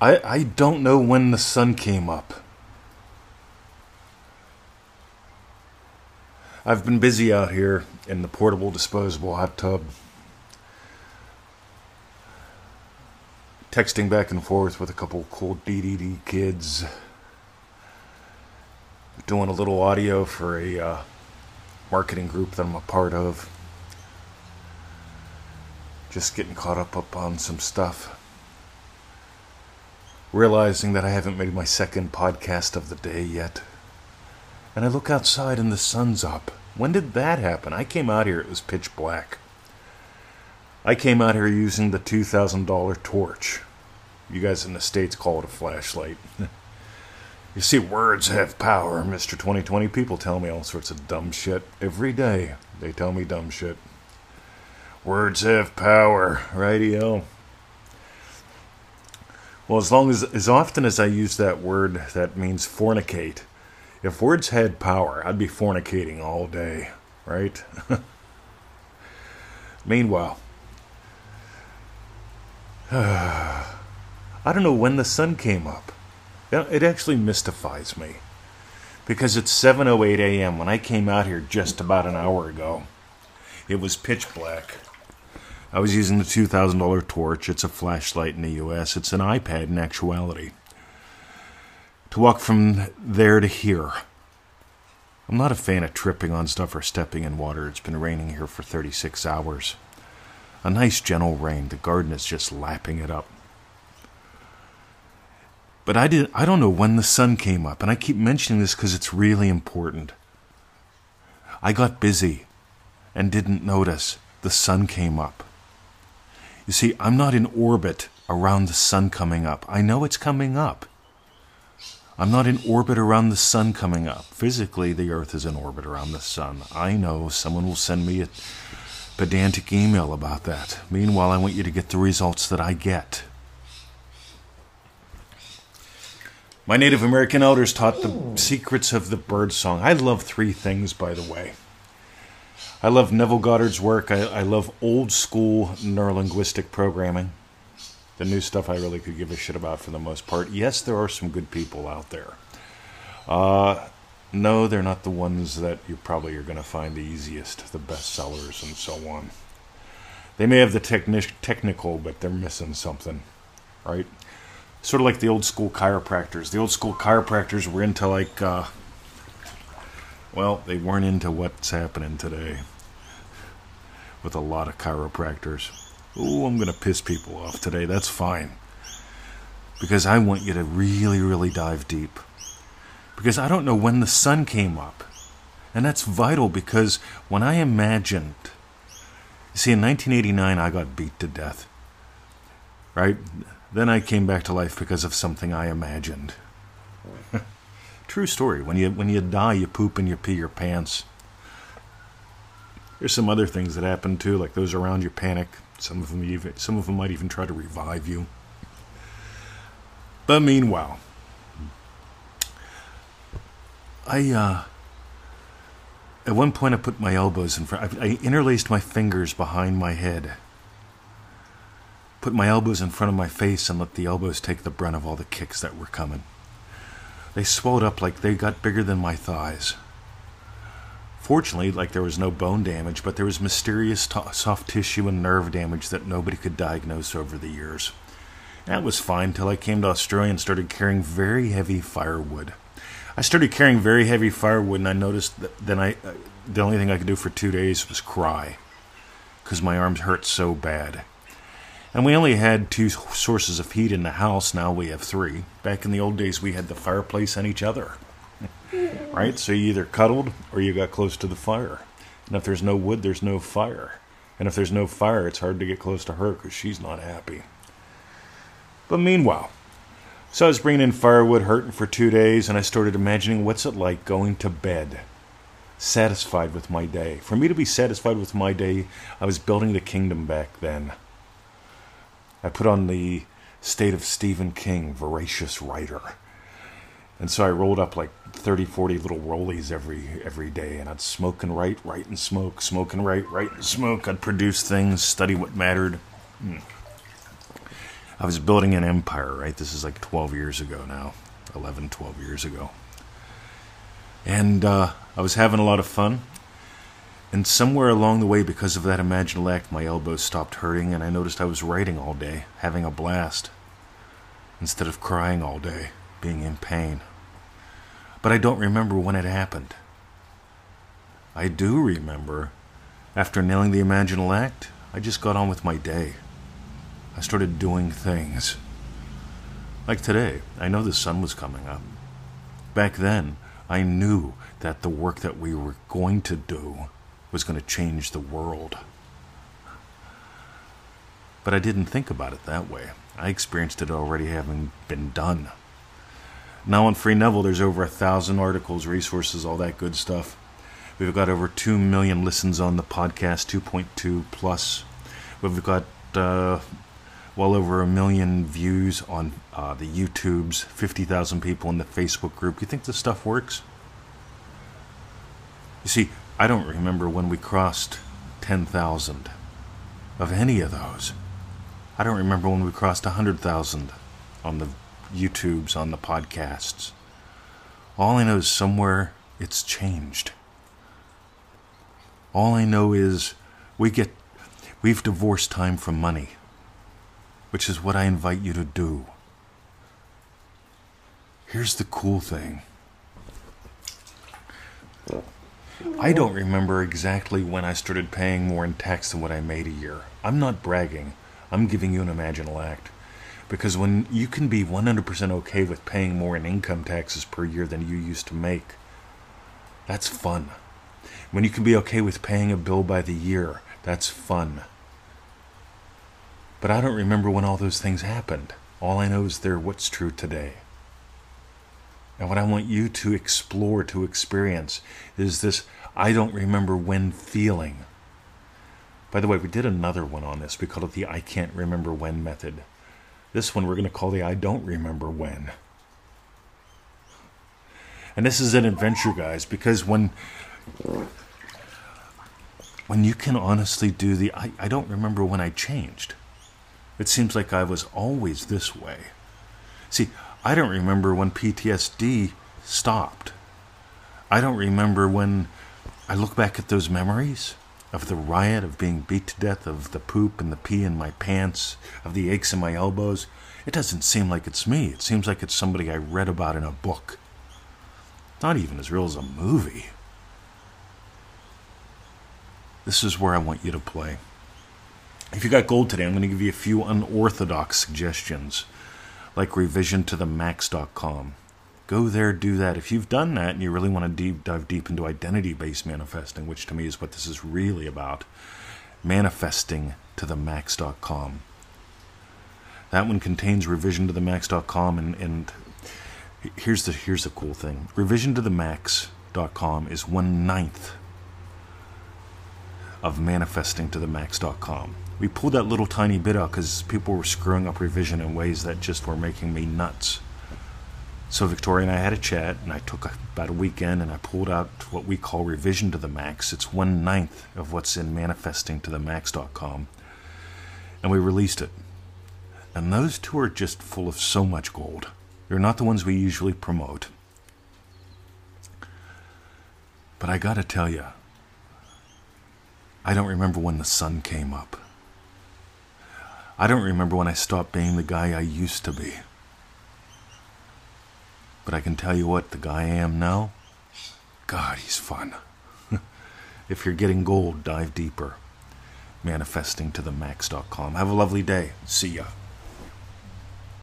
I, I don't know when the sun came up. I've been busy out here in the portable disposable hot tub. Texting back and forth with a couple cool DDD kids. Doing a little audio for a uh, marketing group that I'm a part of. Just getting caught up, up on some stuff realizing that I haven't made my second podcast of the day yet. And I look outside and the sun's up. When did that happen? I came out here, it was pitch black. I came out here using the $2,000 torch. You guys in the States call it a flashlight. you see, words have power, Mr. 2020. People tell me all sorts of dumb shit. Every day, they tell me dumb shit. Words have power, rightio. Well, as long as as often as I use that word, that means fornicate. If words had power, I'd be fornicating all day, right? Meanwhile, I don't know when the sun came up. It actually mystifies me because it's 7:08 a.m. when I came out here just about an hour ago. It was pitch black. I was using the $2,000 torch. It's a flashlight in the US. It's an iPad in actuality. To walk from there to here. I'm not a fan of tripping on stuff or stepping in water. It's been raining here for 36 hours. A nice gentle rain. The garden is just lapping it up. But I did I don't know when the sun came up, and I keep mentioning this because it's really important. I got busy and didn't notice the sun came up. You see, I'm not in orbit around the sun coming up. I know it's coming up. I'm not in orbit around the sun coming up. Physically, the Earth is in orbit around the sun. I know someone will send me a pedantic email about that. Meanwhile, I want you to get the results that I get. My Native American elders taught the secrets of the bird song. I love three things, by the way. I love Neville Goddard's work. I, I love old school neurolinguistic programming. The new stuff I really could give a shit about for the most part. Yes, there are some good people out there. Uh, no, they're not the ones that you probably are going to find the easiest, the best sellers, and so on. They may have the techni- technical, but they're missing something, right? Sort of like the old school chiropractors. The old school chiropractors were into like uh, well, they weren't into what's happening today with a lot of chiropractors. Oh, I'm going to piss people off today. That's fine. Because I want you to really, really dive deep. Because I don't know when the sun came up. And that's vital because when I imagined, see, in 1989, I got beat to death. Right? Then I came back to life because of something I imagined. True story. When you when you die, you poop and you pee your pants. There's some other things that happen too, like those around you panic. Some of them even some of them might even try to revive you. But meanwhile, I uh, at one point I put my elbows in front. I, I interlaced my fingers behind my head. Put my elbows in front of my face and let the elbows take the brunt of all the kicks that were coming. They swelled up like they got bigger than my thighs. Fortunately, like there was no bone damage, but there was mysterious t- soft tissue and nerve damage that nobody could diagnose over the years. That was fine till I came to Australia and started carrying very heavy firewood. I started carrying very heavy firewood, and I noticed that then I, uh, the only thing I could do for two days was cry, because my arms hurt so bad. And we only had two sources of heat in the house. Now we have three. Back in the old days, we had the fireplace and each other. right? So you either cuddled or you got close to the fire. And if there's no wood, there's no fire. And if there's no fire, it's hard to get close to her because she's not happy. But meanwhile, so I was bringing in firewood, hurting for two days, and I started imagining what's it like going to bed, satisfied with my day. For me to be satisfied with my day, I was building the kingdom back then. I put on the state of Stephen King, voracious writer. And so I rolled up like 30, 40 little rollies every every day, and I'd smoke and write, write and smoke, smoke and write, write and smoke. I'd produce things, study what mattered. Hmm. I was building an empire, right? This is like 12 years ago now, 11, 12 years ago. And uh, I was having a lot of fun. And somewhere along the way, because of that imaginal act, my elbows stopped hurting, and I noticed I was writing all day, having a blast, instead of crying all day, being in pain. But I don't remember when it happened. I do remember, after nailing the imaginal act, I just got on with my day. I started doing things. Like today, I know the sun was coming up. Back then, I knew that the work that we were going to do was going to change the world. But I didn't think about it that way. I experienced it already having been done. Now on Free Neville, there's over a thousand articles, resources, all that good stuff. We've got over 2 million listens on the podcast, 2.2 plus. We've got uh, well over a million views on uh, the YouTubes, 50,000 people in the Facebook group. You think this stuff works? You see, I don't remember when we crossed 10,000 of any of those. I don't remember when we crossed 100,000 on the YouTubes, on the podcasts. All I know is somewhere it's changed. All I know is we get we've divorced time from money, which is what I invite you to do. Here's the cool thing. I don't remember exactly when I started paying more in tax than what I made a year. I'm not bragging. I'm giving you an imaginal act. Because when you can be 100% okay with paying more in income taxes per year than you used to make, that's fun. When you can be okay with paying a bill by the year, that's fun. But I don't remember when all those things happened. All I know is they're what's true today. And what I want you to explore, to experience, is this I don't remember when feeling. By the way, we did another one on this. We called it the I can't remember when method. This one we're going to call the I don't remember when. And this is an adventure, guys, because when when you can honestly do the I, I don't remember when I changed. It seems like I was always this way. See, I don't remember when PTSD stopped. I don't remember when I look back at those memories of the riot, of being beat to death, of the poop and the pee in my pants, of the aches in my elbows. It doesn't seem like it's me. It seems like it's somebody I read about in a book. Not even as real as a movie. This is where I want you to play. If you got gold today, I'm going to give you a few unorthodox suggestions, like revisiontothemax.com. Go there, do that. If you've done that and you really want to deep, dive deep into identity based manifesting, which to me is what this is really about, manifesting to the max.com. That one contains revision to the max.com and, and here's the here's the cool thing. Revision to the max.com is one ninth of manifesting to the max.com. We pulled that little tiny bit out because people were screwing up revision in ways that just were making me nuts. So Victoria and I had a chat, and I took about a weekend and I pulled out what we call revision to the max. It's one ninth of what's in manifesting to the max.com, and we released it. And those two are just full of so much gold. They're not the ones we usually promote. But I gotta tell you, I don't remember when the sun came up. I don't remember when I stopped being the guy I used to be. But I can tell you what, the guy I am now, God, he's fun. if you're getting gold, dive deeper. Manifesting to the max.com. Have a lovely day. See ya.